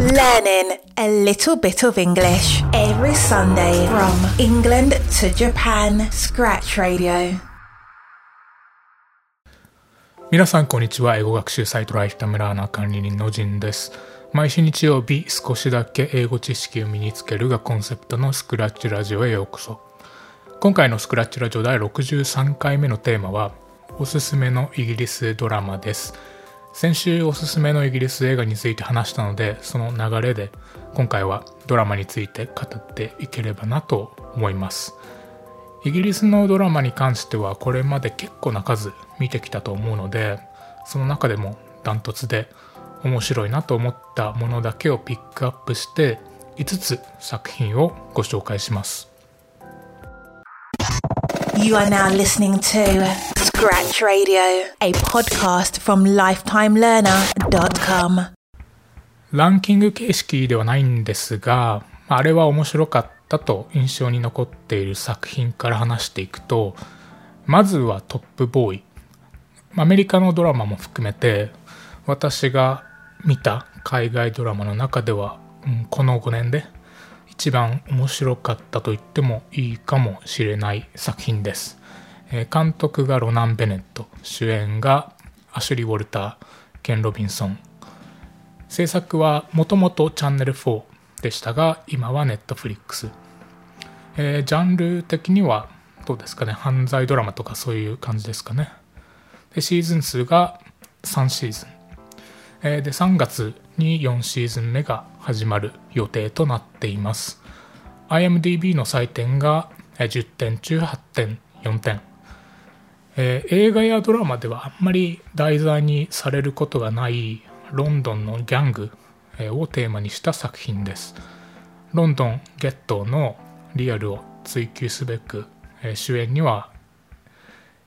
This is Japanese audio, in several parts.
Learning a little bit of English every Sunday from England to Japan. Scratch Radio. 皆さんこんにちは英語学習サイトライフタムラーナー管理人のジンです毎週日曜日少しだけ英語知識を身につけるがコンセプトのスクラッチラジオへようこそ今回のスクラッチラジオ第63回目のテーマはおすすめのイギリスドラマです先週おすすめのイギリス映画について話したのでその流れで今回はドラマについて語っていければなと思います。イギリスのドラマに関してはこれまで結構な数見てきたと思うのでその中でもダントツで面白いなと思ったものだけをピックアップして5つ作品をご紹介します。You are now listening to Scratch Radio, a podcast from lifetimelearner.com. ランキング形式ではないんですがあれは面白かったと印象に残っている作品から話していくとまずはトップボーイアメリカのドラマも含めて私が見た海外ドラマの中では、うん、この5年で一番面白かったと言ってもいいかもしれない作品です、えー、監督がロナン・ベネット主演がアシュリー・ウォルターケン・ロビンソン。制作はもともとチャンネル4でしたが今はネットフリックス、えー、ジャンル的にはどうですかね？犯罪ドラマとかそういう感じですかね？でシーズン数が3シーズン、えー、で3月に4シーズン目が始まる予定となっています。IMDB の採点が10点中8.4点、えー、映画やドラマではあんまり題材にされることがないロンドンのギャングをテーマにした作品です。ロンドンゲットのリアルを追求すべく主演には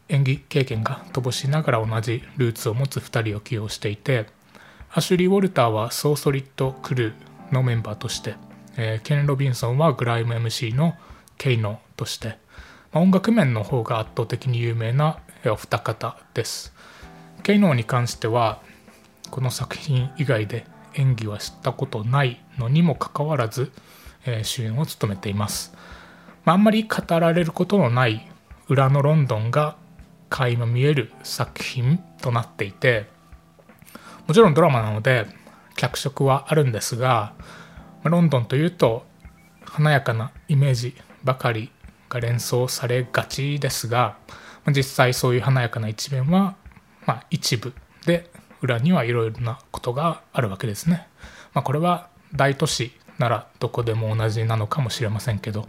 演技経験が乏しながら同じルーツを持つ2人を起用していてアシュリー・ウォルターはソーソリッド・クルーのメンバーとして、えー、ケン・ロビンソンはグライム MC のケイノとして、まあ、音楽面の方が圧倒的に有名なお二方です。ケイノに関してはこの作品以外で演技は知ったことないのにもかかわらず、えー、主演を務めています、まあ、あんまり語られることのない裏のロンドンが垣間見える作品となっていてもちろんドラマなので脚色はあるんですがロンドンというと華やかなイメージばかりが連想されがちですが実際そういう華やかな一面は、まあ、一部で裏にはいろいろなことがあるわけですね。まあ、これは大都市ならどこでも同じなのかもしれませんけど、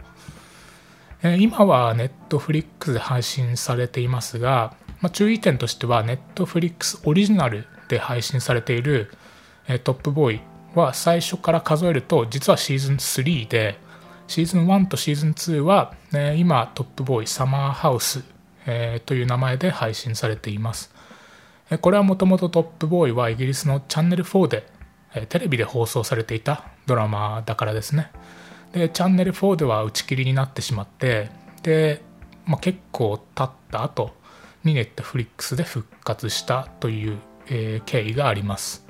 え今はネットフリックスで配信されていますが、まあ、注意点としてはネットフリックスオリジナルで配信されている、えトップボーイは最初から数えると実はシーズン3でシーズン1とシーズン2は、ね、今トップボーイサマーハウス、え、という名前で配信されています。これはもともとトップボーイはイギリスのチャンネル4でテレビで放送されていたドラマだからですね。でチャンネル4では打ち切りになってしまってで、まあ、結構経った後にネットフリックスで復活したというえー、経緯があります。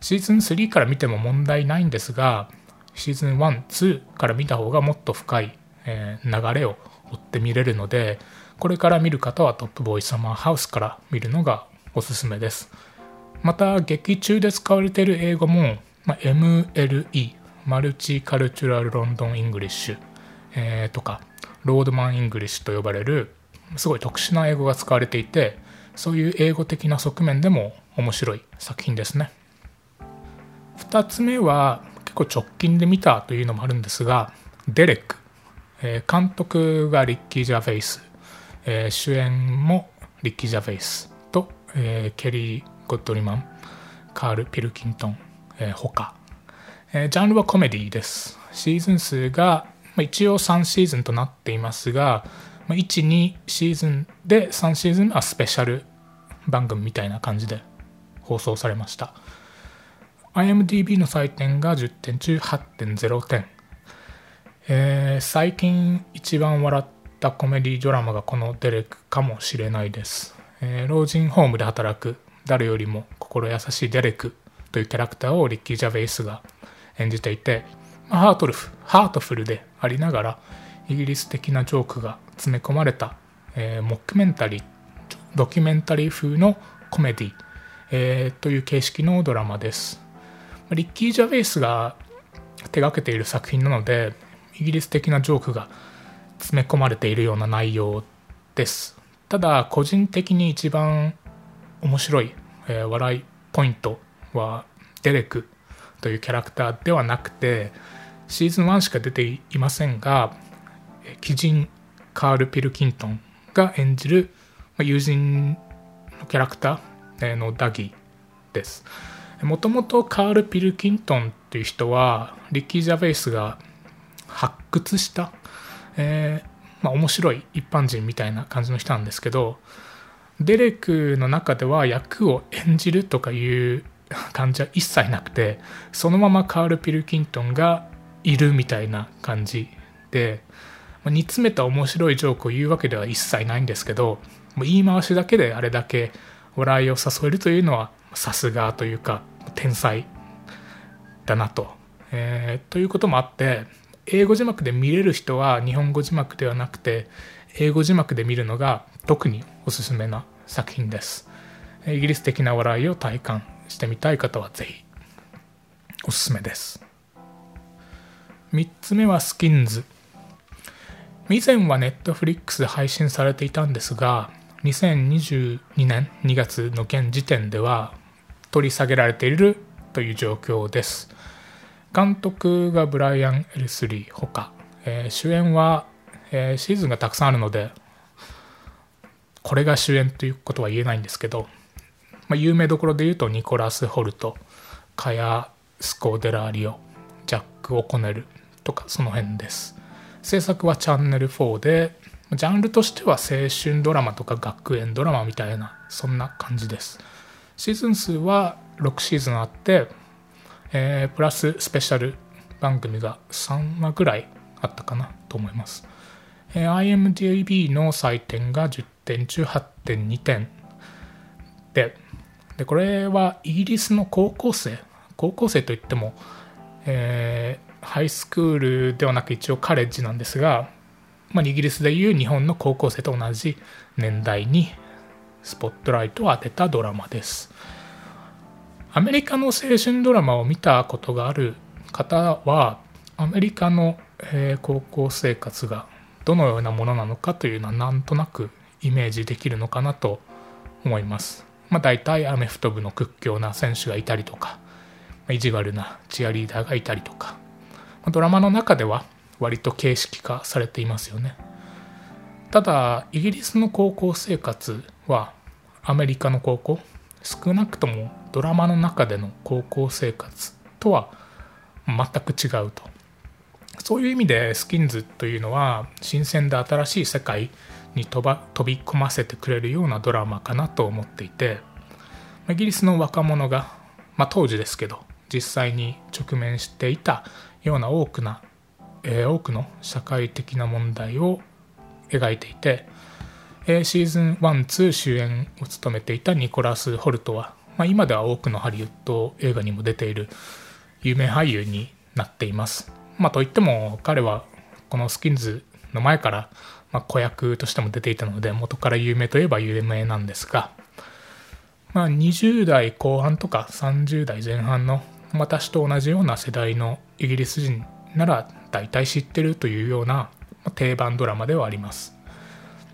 シーズン3から見ても問題ないんですがシーズン12から見た方がもっと深い、えー、流れを追って見れるのでこれから見る方はトップボーイサマーハウスから見るのがおすすめです。また劇中で使われている英語も、まあ、MLE Multicultural London English、えー、とか Roadman English と呼ばれるすごい特殊な英語が使われていてそういう英語的な側面でも面白い作品ですね。2つ目は結構直近で見たというのもあるんですがデレック、えー、監督がリッキー・ジャーヴェイス、えー、主演もリッキー・ジャーヴェイスと、えー、ケリー・ゴッドリマンカール・ピルキントン、えー、他、えー、ジャンルはコメディです。シーズン数が、まあ、一応3シーズンとなっていますがま12シーズンで3シーズンはスペシャル番組みたいな感じで放送されました。IMDB の採点が10点中8.0点、えー、最近一番笑ったコメディドラマがこのデレクかもしれないです、えー、老人ホームで働く誰よりも心優しいデレクというキャラクターをリッキー・ジャベイスが演じていて、まあ、ハートルフハートフルでありながらイギリス的なジョークが詰め込まれた、えー、モックメンタリードキュメンタリー風のコメディ、えー、という形式のドラマです。リッキー・ジャベイスが手がけている作品なのでイギリス的なジョークが詰め込まれているような内容です。ただ個人的に一番面白い、えー、笑いポイントはデレクというキャラクターではなくてシーズン1しか出ていませんが鬼人カール・ピルキントンが演じる友人のキャラクターのダギーです。もともとカール・ピルキントンっていう人はリッキー・ジャベイスが発掘した、えー、まあ、面白い一般人みたいな感じの人なんですけどデレクの中では役を演じるとかいう感じは一切なくてそのままカール・ピルキントンがいるみたいな感じで煮詰めた面白いジョークを言うわけでは一切ないんですけどもう言い回しだけであれだけ笑いを誘えるというのはさすがというか天才だなと、えー、ということもあって英語字幕で見れる人は日本語字幕ではなくて英語字幕で見るのが特におすすめな作品です。イギリス的な笑いを体感してみたい方はぜひおすすめです。3つ目はスキンズ。以前はネットフリックスで配信されていたんですが2022年2月の現時点では取り下げられているという状況です。監督がブライアン・エルスリーほか、えー、主演は、えー、シーズンがたくさんあるのでこれが主演ということは言えないんですけど、まあ、有名どころで言うとニコラス・ホルトカヤ・スコーデラリオジャック・オコネルとかその辺です。制作はチャンネル4でジャンルとしては青春ドラマとか学園ドラマみたいなそんな感じです。シーズン数は6シーズンあってえー、プラススペシャル番組が3話ぐらいあったかなと思います。えー、IMDB の採点が10点中8.2点でで、これはイギリスの高校生、高校生といっても、えー、ハイスクールではなく一応カレッジなんですが、まあ、イギリスでいう日本の高校生と同じ年代にスポットライトを当てたドラマです。アメリカの青春ドラマを見たことがある方はアメリカの、え高校生活がどのようなものなのかというのはなんとなくイメージできるのかなと思います。まあ、大体アメフト部の屈強な選手がいたりとか意地悪なチアリーダーがいたりとかドラマの中では割と形式化されていますよね。ただイギリスの高校生活はアメリカの高校少なくともドラマの中での高校生活とは全く違うと。そういう意味でスキンズというのは新鮮で新しい世界に飛ば飛び込ませてくれるようなドラマかなと思っていてイギリスの若者が、まあ、当時ですけど実際に直面していたような多くな、えー、多くの社会的な問題を描いていてえー、シーズン12主演を務めていたニコラス・ホルトは、まあ、今では多くのハリウッド映画にも出ている有名俳優になっています。まあ、といっても彼はこのスキンズの前から、まあ、子役としても出ていたので元から有名といえば有名なんですが、まあ、20代後半とか30代前半の私と同じような世代のイギリス人なら大体知ってるというような定番ドラマではあります。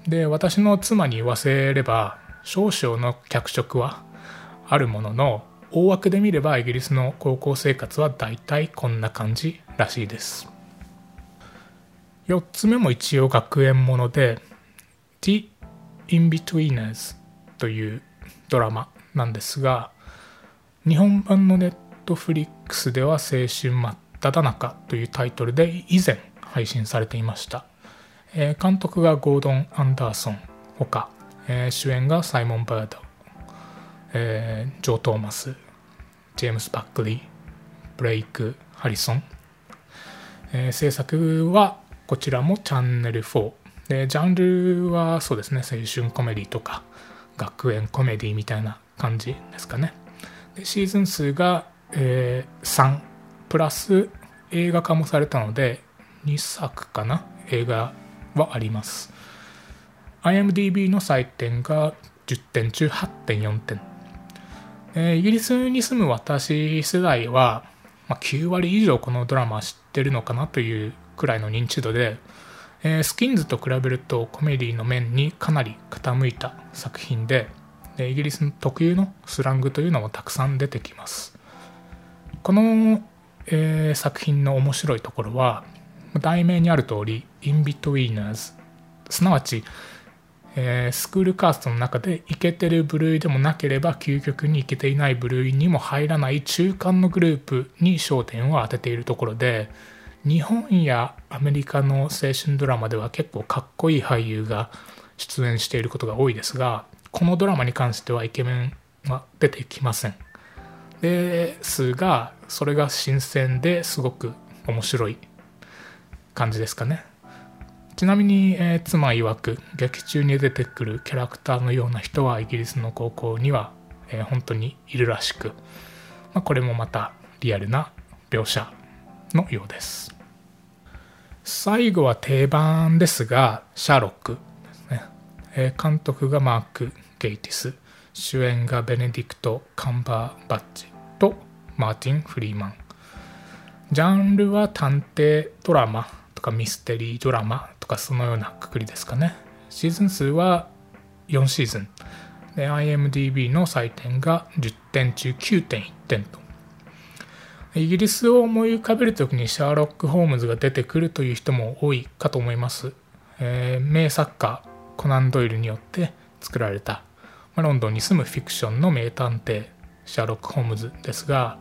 で私の妻に言わせれば少々の脚色はあるものの大枠で見ればイギリスの高校生活は大体こんな感じらしいです。4つ目も一応学園もので The Inbetweeners というドラマなんですが日本版のネットフリックスでは青春真っ只中というタイトルで以前配信されていました。えー、監督がゴードン・アンダーソンほか、えー、主演がサイモン・バード、えー、ジョー・トーマスジェームス・バックリーブレイク・ハリソン、え制作はこちらもチャンネル4でジャンルはそうですね青春コメディとか学園コメディみたいな感じですかね。でシーズン数が、え3プラス映画化もされたので2作かな？映画はあります。IMDB の採点が10点中8.4点、え、イギリスに住む私世代は、まあ、9割以上このドラマ知ってるのかなというくらいの認知度で、えー、スキンズと比べるとコメディの面にかなり傾いた作品ででイギリス特有のスラングというのもたくさん出てきます。この、えー、作品の面白いところは題名にある通り「インビトゥイーナーズ」すなわちえー、スクールカーストの中でイケてる部類でもなければ究極にイケていない部類にも入らない中間のグループに焦点を当てているところで日本やアメリカの青春ドラマでは結構かっこいい俳優が出演していることが多いですがこのドラマに関してはイケメンは出てきません。ですがそれが新鮮ですごく面白い。感じですかね。ちなみに、えー、妻曰く劇中に出てくるキャラクターのような人はイギリスの高校には、えー、本当にいるらしく、まあ、これもまたリアルな描写のようです。最後は定番ですがシャーロックですね、えー、監督がマーク・ゲイティス主演がベネディクト・カンバーバッジとマーティン・フリーマン。ジャンルは探偵ドラマ。とかミステリードラマとかそのようなくくりですかね。シーズン数は4シーズン。で IMDB の採点が10点中9.1点と。イギリスを思い浮かべる時にシャーロック・ホームズが出てくるという人も多いかと思います、えー、名作家コナン・ドイルによって作られた、まあ、ロンドンに住むフィクションの名探偵シャーロック・ホームズですが、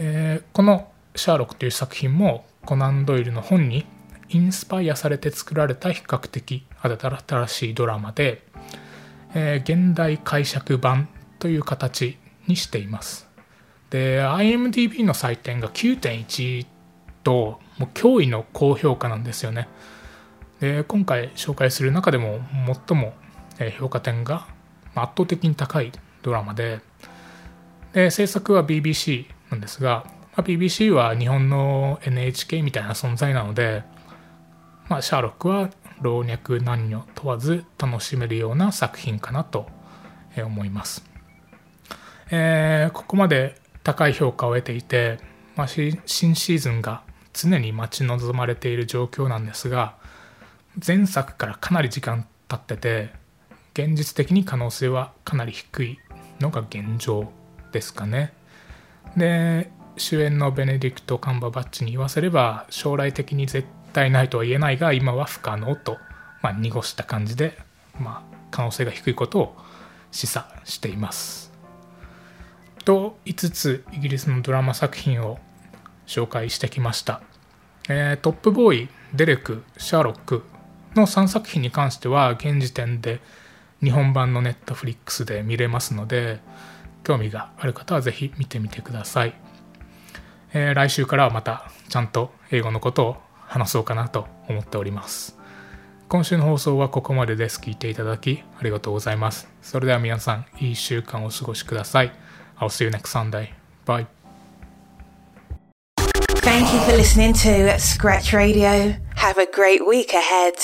えー、このシャーロックという作品もコナン・ドイルの本にインスパイアされて作られた比較的新しいドラマで、えー、現代解釈版という形にしています。で、IMDB の採点が9.1と、もう驚異の高評価なんですよね。で、今回紹介する中でも最も評価点が圧倒的に高いドラマで、で制作は BBC なんですが、まあ、BBC は日本の NHK みたいな存在なので、まあ、シャーロックは老若男女問わず楽しめるような作品かなと思います。えー、ここまで高い評価を得ていて、まあ、新シーズンが常に待ち望まれている状況なんですが前作からかなり時間経ってて現実的に可能性はかなり低いのが現状ですかね。で主演のベネディクト・カンバーバッチに言わせれば将来的に絶対ないとは言えないが今は不可能と、まあ、濁した感じで、まあ、可能性が低いことを示唆しています。と5つイギリスのドラマ作品を紹介してきました。えー、トップボーイ、デレク、シャーロックの3作品に関しては現時点で日本版のネットフリックスで見れますので興味がある方はぜひ見てみてください。えー、来週からはまたちゃんと英語のことを話そうかなと思っております。今週の放送はここまでです。聞いていただきありがとうございます。それでは皆さん、いい週間をお過ごしください。I'll see you next Sunday. Bye. Thank you for listening to Scratch Radio. Have a great week ahead.